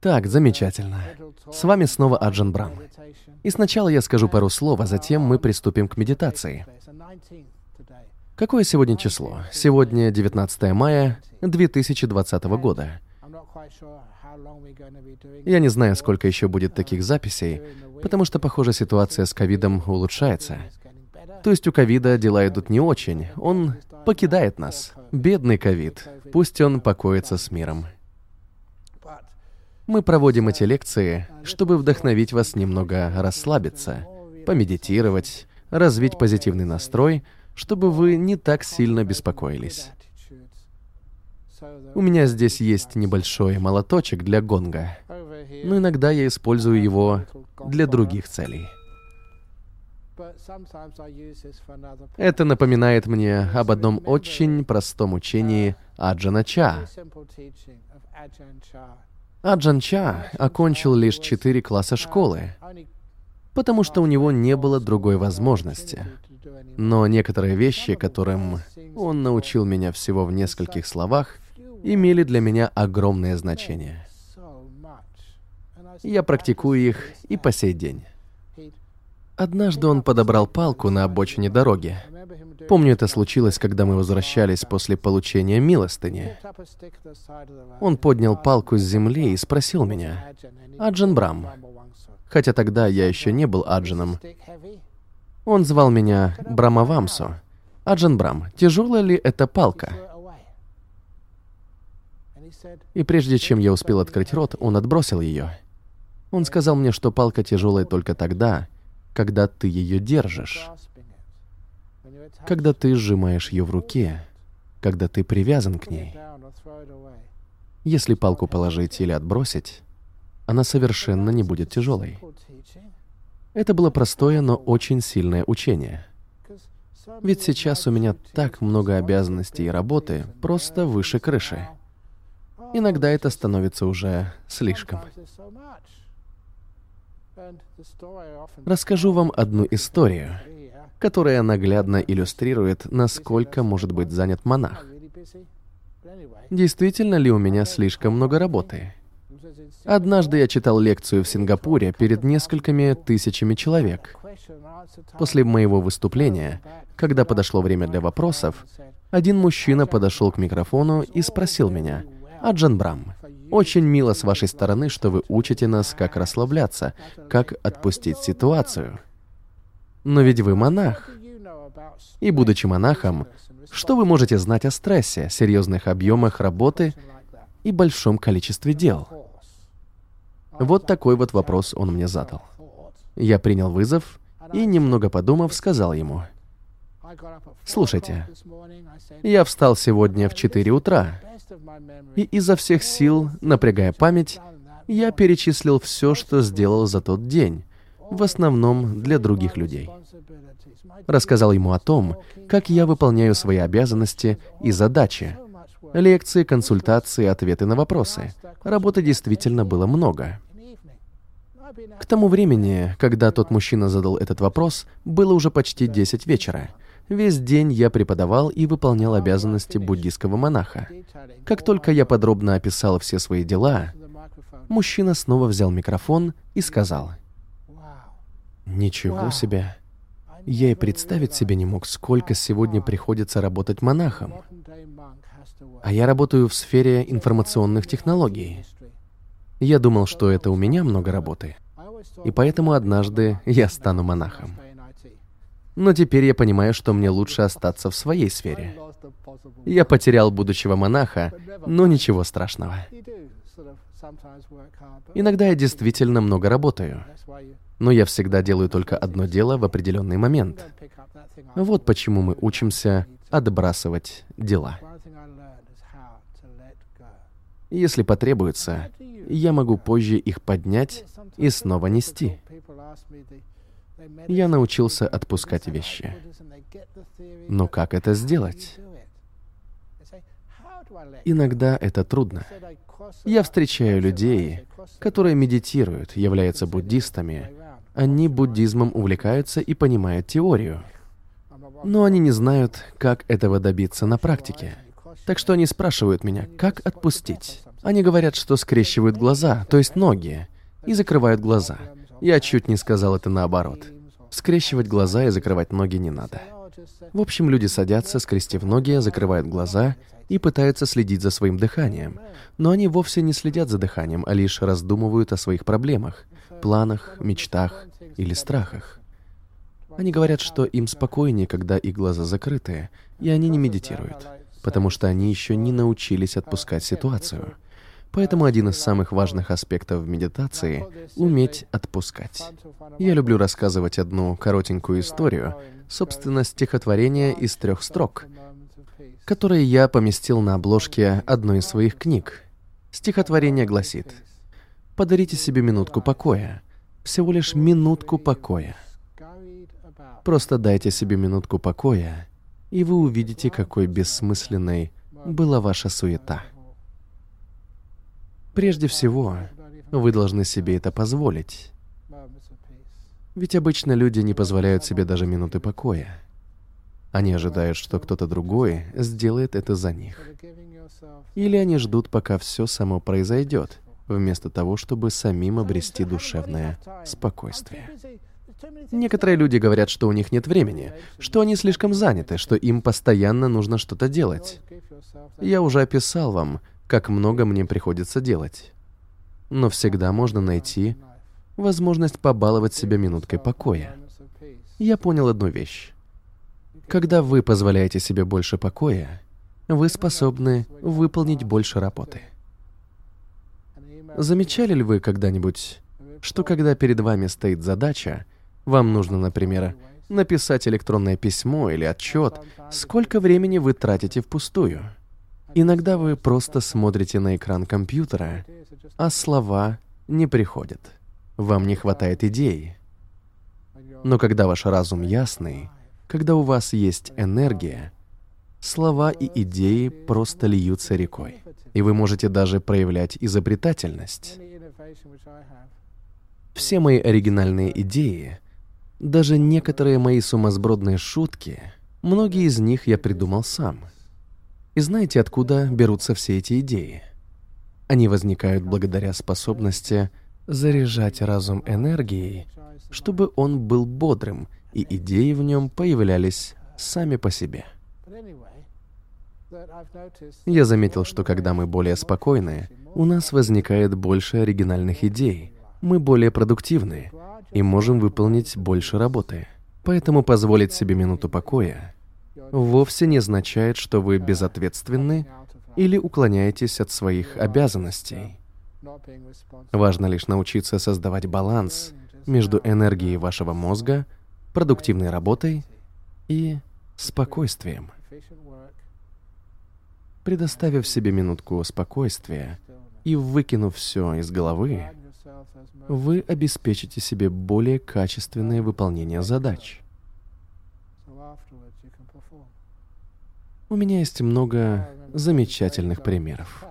Так, замечательно. С вами снова Аджан Брам. И сначала я скажу пару слов, а затем мы приступим к медитации. Какое сегодня число? Сегодня 19 мая 2020 года. Я не знаю, сколько еще будет таких записей, потому что, похоже, ситуация с ковидом улучшается. То есть у ковида дела идут не очень, он покидает нас. Бедный ковид, пусть он покоится с миром. Мы проводим эти лекции, чтобы вдохновить вас немного расслабиться, помедитировать, развить позитивный настрой, чтобы вы не так сильно беспокоились. У меня здесь есть небольшой молоточек для гонга, но иногда я использую его для других целей. Это напоминает мне об одном очень простом учении Аджана Ча. Аджан Ча окончил лишь четыре класса школы, потому что у него не было другой возможности. Но некоторые вещи, которым он научил меня всего в нескольких словах, имели для меня огромное значение. Я практикую их и по сей день. Однажды он подобрал палку на обочине дороги. Помню, это случилось, когда мы возвращались после получения милостыни. Он поднял палку с земли и спросил меня, «Аджан Брам?» Хотя тогда я еще не был Аджаном. Он звал меня Брамавамсу. «Аджан Брам, тяжелая ли эта палка?» И прежде чем я успел открыть рот, он отбросил ее. Он сказал мне, что палка тяжелая только тогда, когда ты ее держишь, когда ты сжимаешь ее в руке, когда ты привязан к ней. Если палку положить или отбросить, она совершенно не будет тяжелой. Это было простое, но очень сильное учение. Ведь сейчас у меня так много обязанностей и работы, просто выше крыши. Иногда это становится уже слишком. Расскажу вам одну историю, которая наглядно иллюстрирует, насколько может быть занят монах. Действительно ли у меня слишком много работы? Однажды я читал лекцию в Сингапуре перед несколькими тысячами человек. После моего выступления, когда подошло время для вопросов, один мужчина подошел к микрофону и спросил меня, «Аджан Брам, очень мило с вашей стороны, что вы учите нас, как расслабляться, как отпустить ситуацию. Но ведь вы монах. И будучи монахом, что вы можете знать о стрессе, серьезных объемах работы и большом количестве дел? Вот такой вот вопрос он мне задал. Я принял вызов и, немного подумав, сказал ему, «Слушайте, я встал сегодня в 4 утра, и изо всех сил, напрягая память, я перечислил все, что сделал за тот день, в основном для других людей. Рассказал ему о том, как я выполняю свои обязанности и задачи. Лекции, консультации, ответы на вопросы. Работы действительно было много. К тому времени, когда тот мужчина задал этот вопрос, было уже почти 10 вечера. Весь день я преподавал и выполнял обязанности буддийского монаха. Как только я подробно описал все свои дела, мужчина снова взял микрофон и сказал, «Ничего себе! Я и представить себе не мог, сколько сегодня приходится работать монахом. А я работаю в сфере информационных технологий. Я думал, что это у меня много работы, и поэтому однажды я стану монахом. Но теперь я понимаю, что мне лучше остаться в своей сфере. Я потерял будущего монаха, но ничего страшного. Иногда я действительно много работаю, но я всегда делаю только одно дело в определенный момент. Вот почему мы учимся отбрасывать дела. Если потребуется, я могу позже их поднять и снова нести. Я научился отпускать вещи. Но как это сделать? Иногда это трудно. Я встречаю людей, которые медитируют, являются буддистами. Они буддизмом увлекаются и понимают теорию. Но они не знают, как этого добиться на практике. Так что они спрашивают меня, как отпустить. Они говорят, что скрещивают глаза, то есть ноги, и закрывают глаза. Я чуть не сказал это наоборот. Скрещивать глаза и закрывать ноги не надо. В общем, люди садятся, скрестив ноги, закрывают глаза и пытаются следить за своим дыханием. Но они вовсе не следят за дыханием, а лишь раздумывают о своих проблемах, планах, мечтах или страхах. Они говорят, что им спокойнее, когда их глаза закрыты, и они не медитируют, потому что они еще не научились отпускать ситуацию. Поэтому один из самых важных аспектов медитации — уметь отпускать. Я люблю рассказывать одну коротенькую историю, собственно, стихотворение из трех строк, которое я поместил на обложке одной из своих книг. Стихотворение гласит «Подарите себе минутку покоя, всего лишь минутку покоя». Просто дайте себе минутку покоя, и вы увидите, какой бессмысленной была ваша суета. Прежде всего, вы должны себе это позволить. Ведь обычно люди не позволяют себе даже минуты покоя. Они ожидают, что кто-то другой сделает это за них. Или они ждут, пока все само произойдет, вместо того, чтобы самим обрести душевное спокойствие. Некоторые люди говорят, что у них нет времени, что они слишком заняты, что им постоянно нужно что-то делать. Я уже описал вам, как много мне приходится делать. Но всегда можно найти возможность побаловать себя минуткой покоя. Я понял одну вещь. Когда вы позволяете себе больше покоя, вы способны выполнить больше работы. Замечали ли вы когда-нибудь, что когда перед вами стоит задача, вам нужно, например, написать электронное письмо или отчет, сколько времени вы тратите впустую. Иногда вы просто смотрите на экран компьютера, а слова не приходят. Вам не хватает идей. Но когда ваш разум ясный, когда у вас есть энергия, слова и идеи просто льются рекой. И вы можете даже проявлять изобретательность. Все мои оригинальные идеи даже некоторые мои сумасбродные шутки, многие из них я придумал сам. И знаете, откуда берутся все эти идеи? Они возникают благодаря способности заряжать разум энергией, чтобы он был бодрым, и идеи в нем появлялись сами по себе. Я заметил, что когда мы более спокойны, у нас возникает больше оригинальных идей, мы более продуктивны, и можем выполнить больше работы. Поэтому позволить себе минуту покоя вовсе не означает, что вы безответственны или уклоняетесь от своих обязанностей. Важно лишь научиться создавать баланс между энергией вашего мозга, продуктивной работой и спокойствием. Предоставив себе минутку спокойствия и выкинув все из головы, вы обеспечите себе более качественное выполнение задач. У меня есть много замечательных примеров.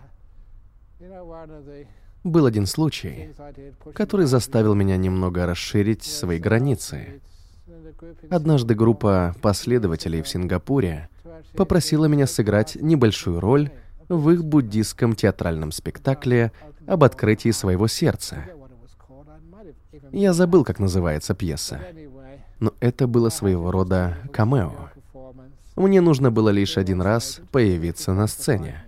Был один случай, который заставил меня немного расширить свои границы. Однажды группа последователей в Сингапуре попросила меня сыграть небольшую роль в их буддийском театральном спектакле об открытии своего сердца. Я забыл, как называется пьеса. Но это было своего рода камео. Мне нужно было лишь один раз появиться на сцене,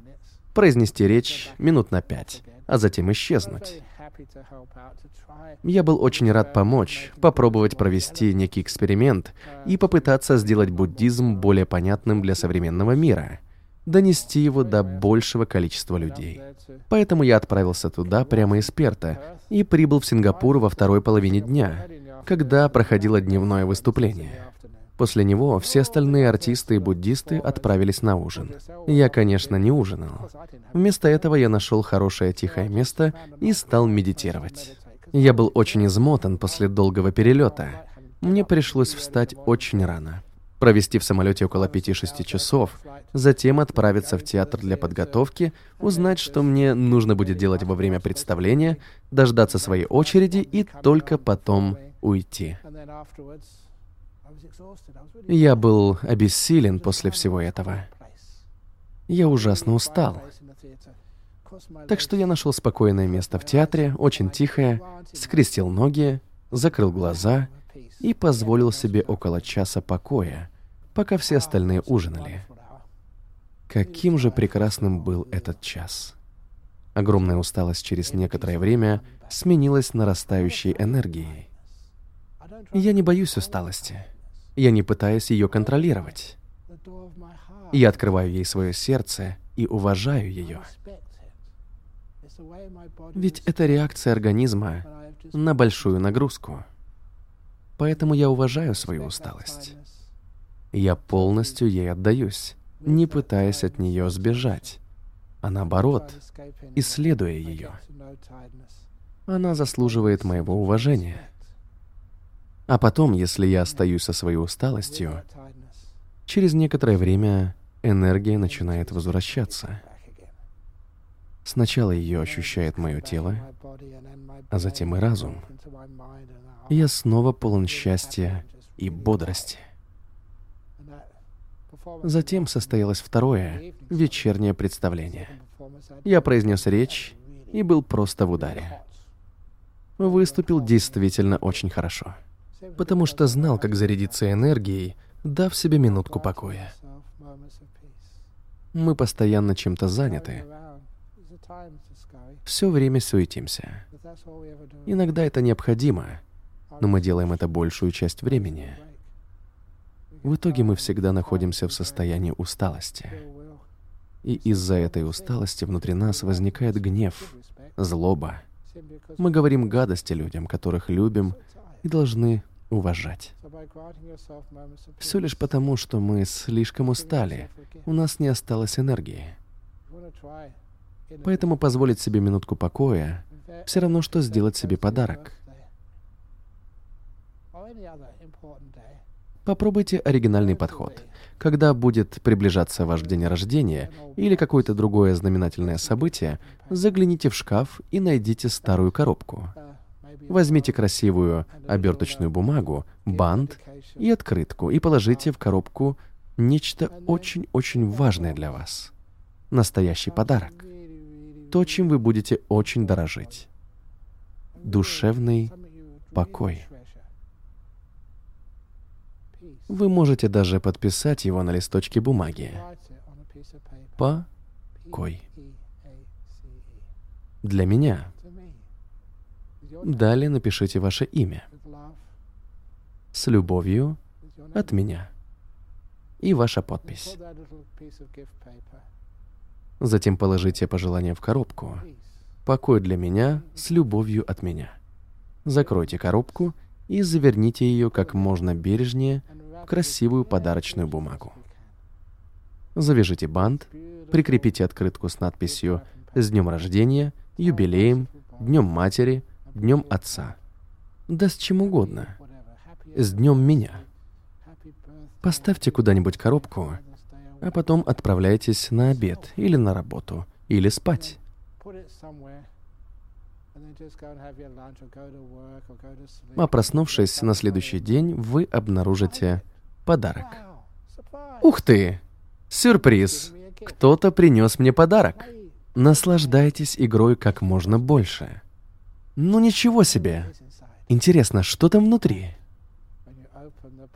произнести речь минут на пять, а затем исчезнуть. Я был очень рад помочь, попробовать провести некий эксперимент и попытаться сделать буддизм более понятным для современного мира — донести его до большего количества людей. Поэтому я отправился туда прямо из Перта и прибыл в Сингапур во второй половине дня, когда проходило дневное выступление. После него все остальные артисты и буддисты отправились на ужин. Я, конечно, не ужинал. Вместо этого я нашел хорошее тихое место и стал медитировать. Я был очень измотан после долгого перелета. Мне пришлось встать очень рано провести в самолете около 5-6 часов, затем отправиться в театр для подготовки, узнать, что мне нужно будет делать во время представления, дождаться своей очереди и только потом уйти. Я был обессилен после всего этого. Я ужасно устал. Так что я нашел спокойное место в театре, очень тихое, скрестил ноги, закрыл глаза и позволил себе около часа покоя, пока все остальные ужинали. Каким же прекрасным был этот час. Огромная усталость через некоторое время сменилась нарастающей энергией. Я не боюсь усталости. Я не пытаюсь ее контролировать. Я открываю ей свое сердце и уважаю ее. Ведь это реакция организма на большую нагрузку. Поэтому я уважаю свою усталость. Я полностью ей отдаюсь, не пытаясь от нее сбежать, а наоборот, исследуя ее. Она заслуживает моего уважения. А потом, если я остаюсь со своей усталостью, через некоторое время энергия начинает возвращаться. Сначала ее ощущает мое тело, а затем и разум. Я снова полон счастья и бодрости. Затем состоялось второе, вечернее представление. Я произнес речь и был просто в ударе. Выступил действительно очень хорошо, потому что знал, как зарядиться энергией, дав себе минутку покоя. Мы постоянно чем-то заняты, все время суетимся. Иногда это необходимо, но мы делаем это большую часть времени. В итоге мы всегда находимся в состоянии усталости. И из-за этой усталости внутри нас возникает гнев, злоба. Мы говорим гадости людям, которых любим и должны уважать. Все лишь потому, что мы слишком устали, у нас не осталось энергии. Поэтому позволить себе минутку покоя все равно, что сделать себе подарок. Попробуйте оригинальный подход. Когда будет приближаться ваш день рождения или какое-то другое знаменательное событие, загляните в шкаф и найдите старую коробку. Возьмите красивую оберточную бумагу, бант и открытку и положите в коробку нечто очень-очень важное для вас. Настоящий подарок то, чем вы будете очень дорожить. Душевный покой. Вы можете даже подписать его на листочке бумаги. Покой. Для меня. Далее напишите ваше имя. С любовью от меня. И ваша подпись. Затем положите пожелание в коробку. Покой для меня с любовью от меня. Закройте коробку и заверните ее как можно бережнее в красивую подарочную бумагу. Завяжите бант, прикрепите открытку с надписью «С днем рождения», «Юбилеем», «Днем матери», «Днем отца». Да с чем угодно. «С днем меня». Поставьте куда-нибудь коробку а потом отправляйтесь на обед или на работу, или спать. А проснувшись на следующий день, вы обнаружите подарок. Ух ты! Сюрприз! Кто-то принес мне подарок. Наслаждайтесь игрой как можно больше. Ну ничего себе! Интересно, что там внутри?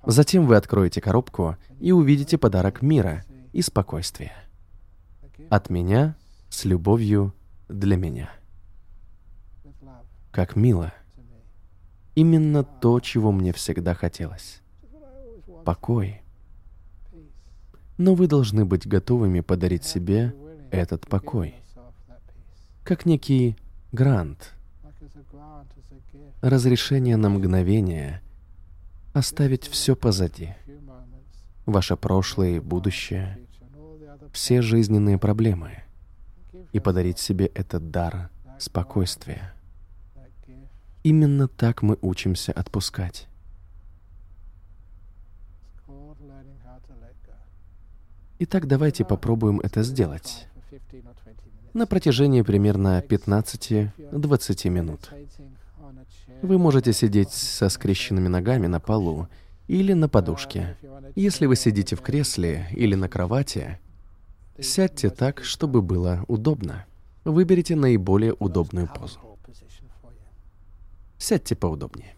Затем вы откроете коробку и увидите подарок мира — и спокойствие. От меня с любовью для меня. Как мило. Именно то, чего мне всегда хотелось. Покой. Но вы должны быть готовыми подарить себе этот покой. Как некий грант. Разрешение на мгновение оставить все позади ваше прошлое и будущее, все жизненные проблемы и подарить себе этот дар спокойствия. Именно так мы учимся отпускать. Итак, давайте попробуем это сделать на протяжении примерно 15-20 минут. Вы можете сидеть со скрещенными ногами на полу или на подушке. Если вы сидите в кресле или на кровати, Сядьте так, чтобы было удобно. Выберите наиболее удобную позу. Сядьте поудобнее.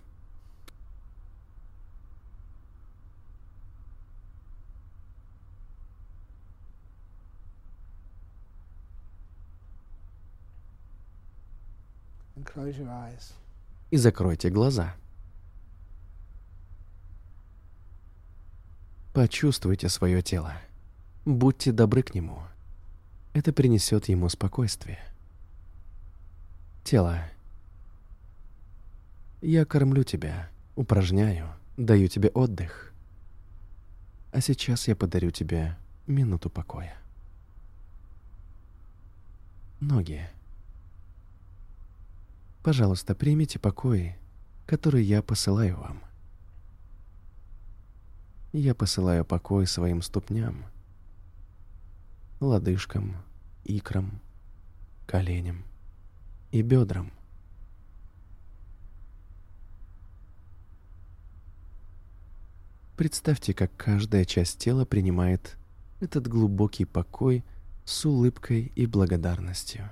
И закройте глаза. Почувствуйте свое тело. Будьте добры к нему. Это принесет ему спокойствие. Тело. Я кормлю тебя, упражняю, даю тебе отдых. А сейчас я подарю тебе минуту покоя. Ноги. Пожалуйста, примите покой, который я посылаю вам. Я посылаю покой своим ступням, лодыжкам, икрам, коленям и бедрам. Представьте, как каждая часть тела принимает этот глубокий покой с улыбкой и благодарностью.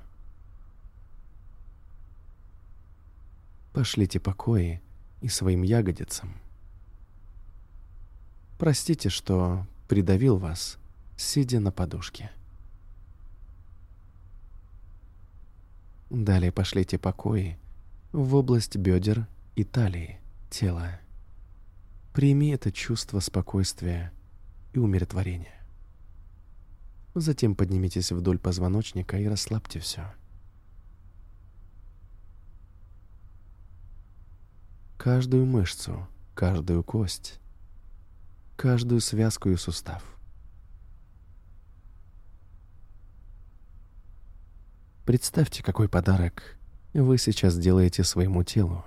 Пошлите покои и своим ягодицам – Простите, что придавил вас, сидя на подушке. Далее пошлите покои в область бедер и талии, тела. Прими это чувство спокойствия и умиротворения. Затем поднимитесь вдоль позвоночника и расслабьте все. Каждую мышцу, каждую кость, каждую связку и сустав. Представьте, какой подарок вы сейчас делаете своему телу.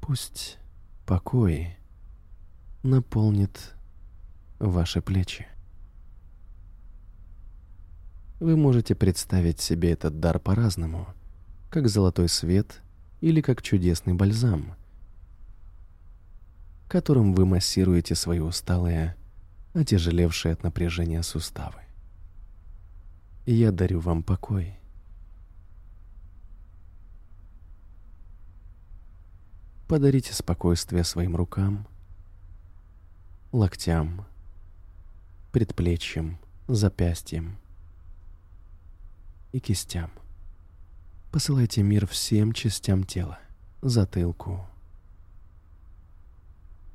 Пусть покой наполнит ваши плечи. Вы можете представить себе этот дар по-разному, как золотой свет или как чудесный бальзам, которым вы массируете свои усталые, отяжелевшие от напряжения суставы. Я дарю вам покой. Подарите спокойствие своим рукам, локтям, предплечьям, запястьям и кистям. Посылайте мир всем частям тела, затылку,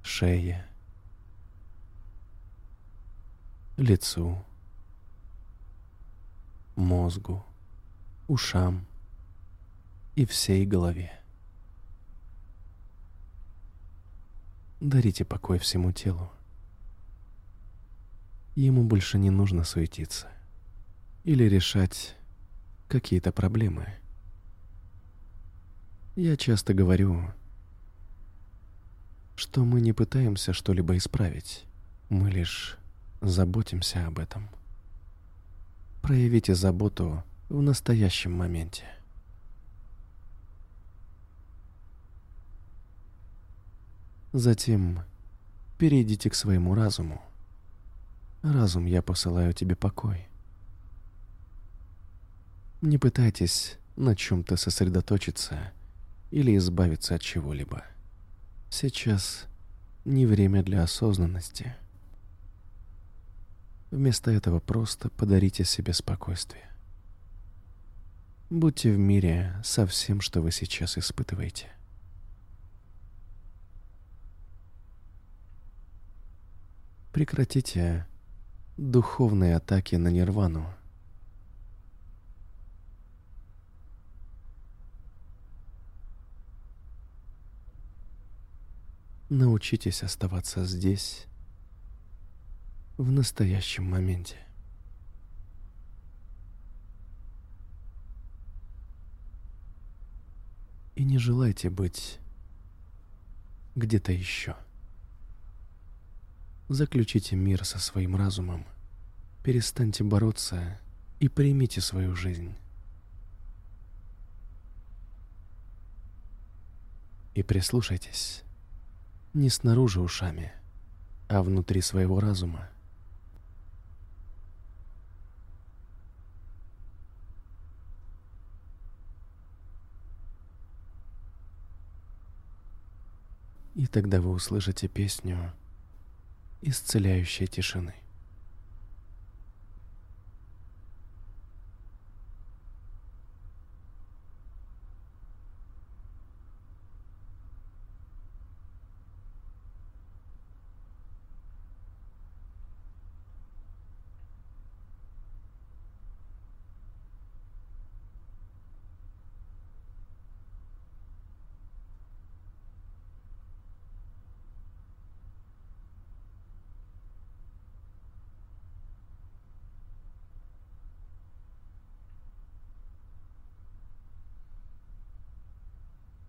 шее, лицу, мозгу, ушам и всей голове. Дарите покой всему телу. Ему больше не нужно суетиться или решать какие-то проблемы. Я часто говорю, что мы не пытаемся что-либо исправить, мы лишь заботимся об этом. Проявите заботу в настоящем моменте. Затем перейдите к своему разуму. Разум, я посылаю тебе покой. Не пытайтесь на чем-то сосредоточиться или избавиться от чего-либо. Сейчас не время для осознанности. Вместо этого просто подарите себе спокойствие. Будьте в мире со всем, что вы сейчас испытываете. Прекратите духовные атаки на нирвану. Научитесь оставаться здесь, в настоящем моменте. И не желайте быть где-то еще. Заключите мир со своим разумом, перестаньте бороться и примите свою жизнь. И прислушайтесь не снаружи ушами, а внутри своего разума. И тогда вы услышите песню исцеляющей тишины.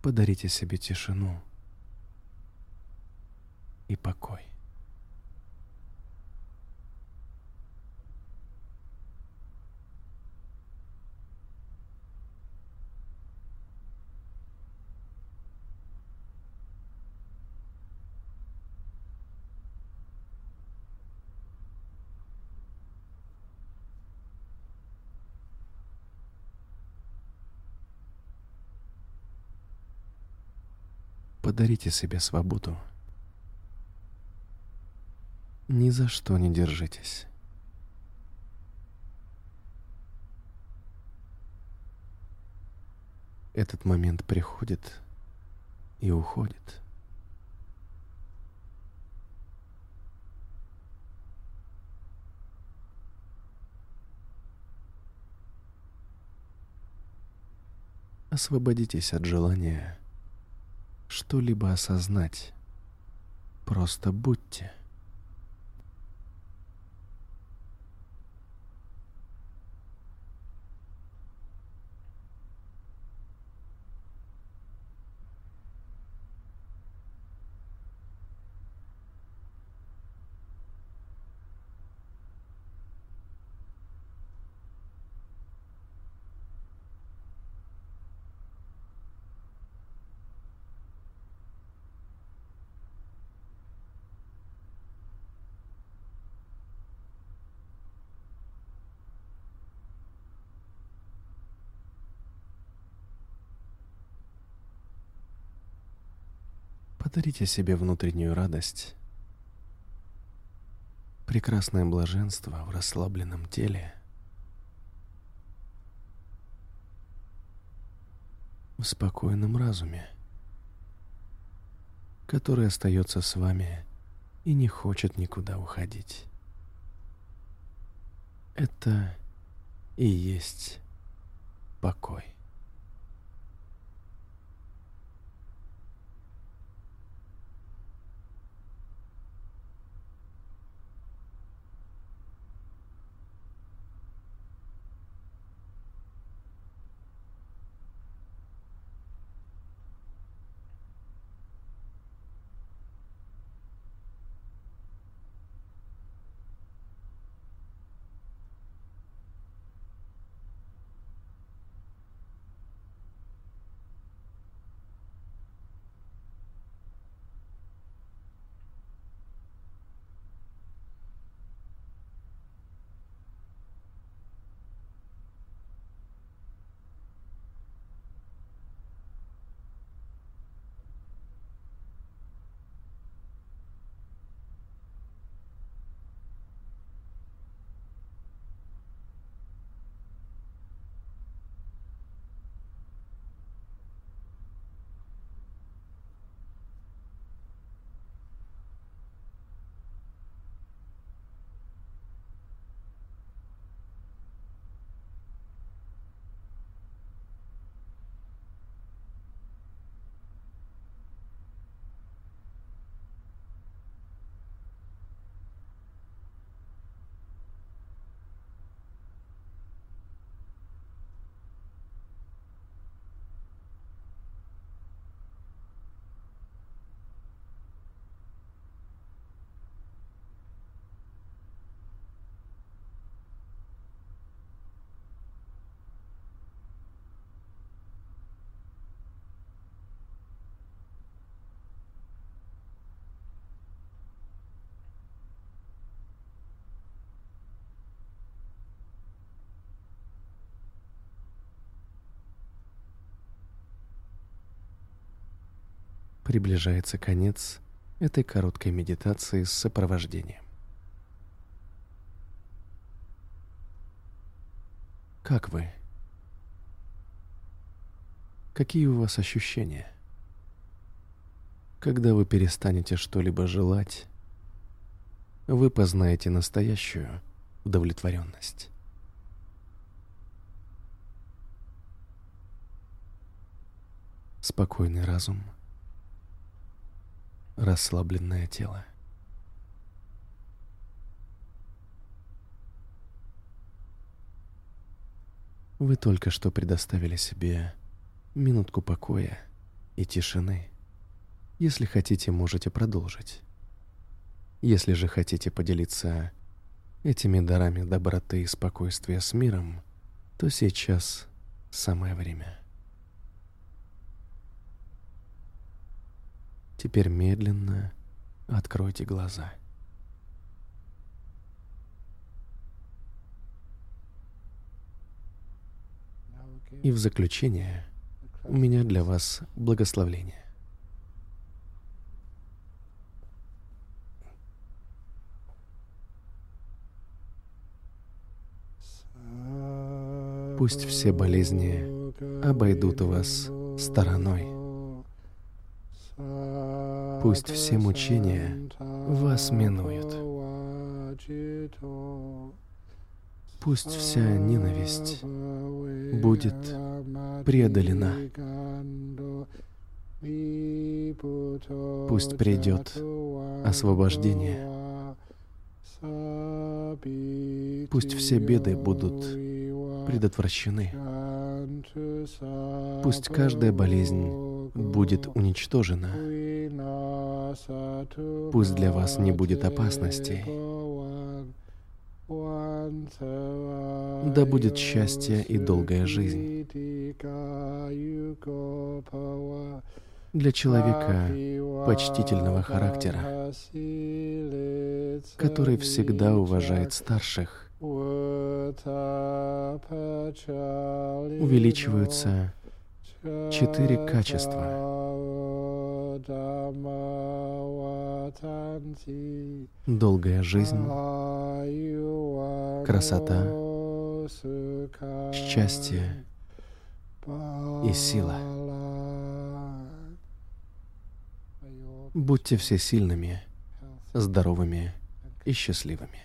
Подарите себе тишину и покой. Подарите себе свободу. Ни за что не держитесь. Этот момент приходит и уходит. Освободитесь от желания что-либо осознать. Просто будьте. Подарите себе внутреннюю радость, прекрасное блаженство в расслабленном теле, в спокойном разуме, который остается с вами и не хочет никуда уходить. Это и есть покой. Приближается конец этой короткой медитации с сопровождением. Как вы? Какие у вас ощущения? Когда вы перестанете что-либо желать, вы познаете настоящую удовлетворенность. Спокойный разум, расслабленное тело. Вы только что предоставили себе минутку покоя и тишины. Если хотите, можете продолжить. Если же хотите поделиться этими дарами доброты и спокойствия с миром, то сейчас самое время. Теперь медленно откройте глаза. И в заключение у меня для вас благословление. Пусть все болезни обойдут вас стороной. Пусть все мучения вас минуют. Пусть вся ненависть будет преодолена. Пусть придет освобождение. Пусть все беды будут предотвращены. Пусть каждая болезнь будет уничтожена. Пусть для вас не будет опасностей. Да будет счастье и долгая жизнь. Для человека почтительного характера, который всегда уважает старших, увеличиваются четыре качества. Долгая жизнь, красота, счастье. И сила. Будьте все сильными, здоровыми и счастливыми.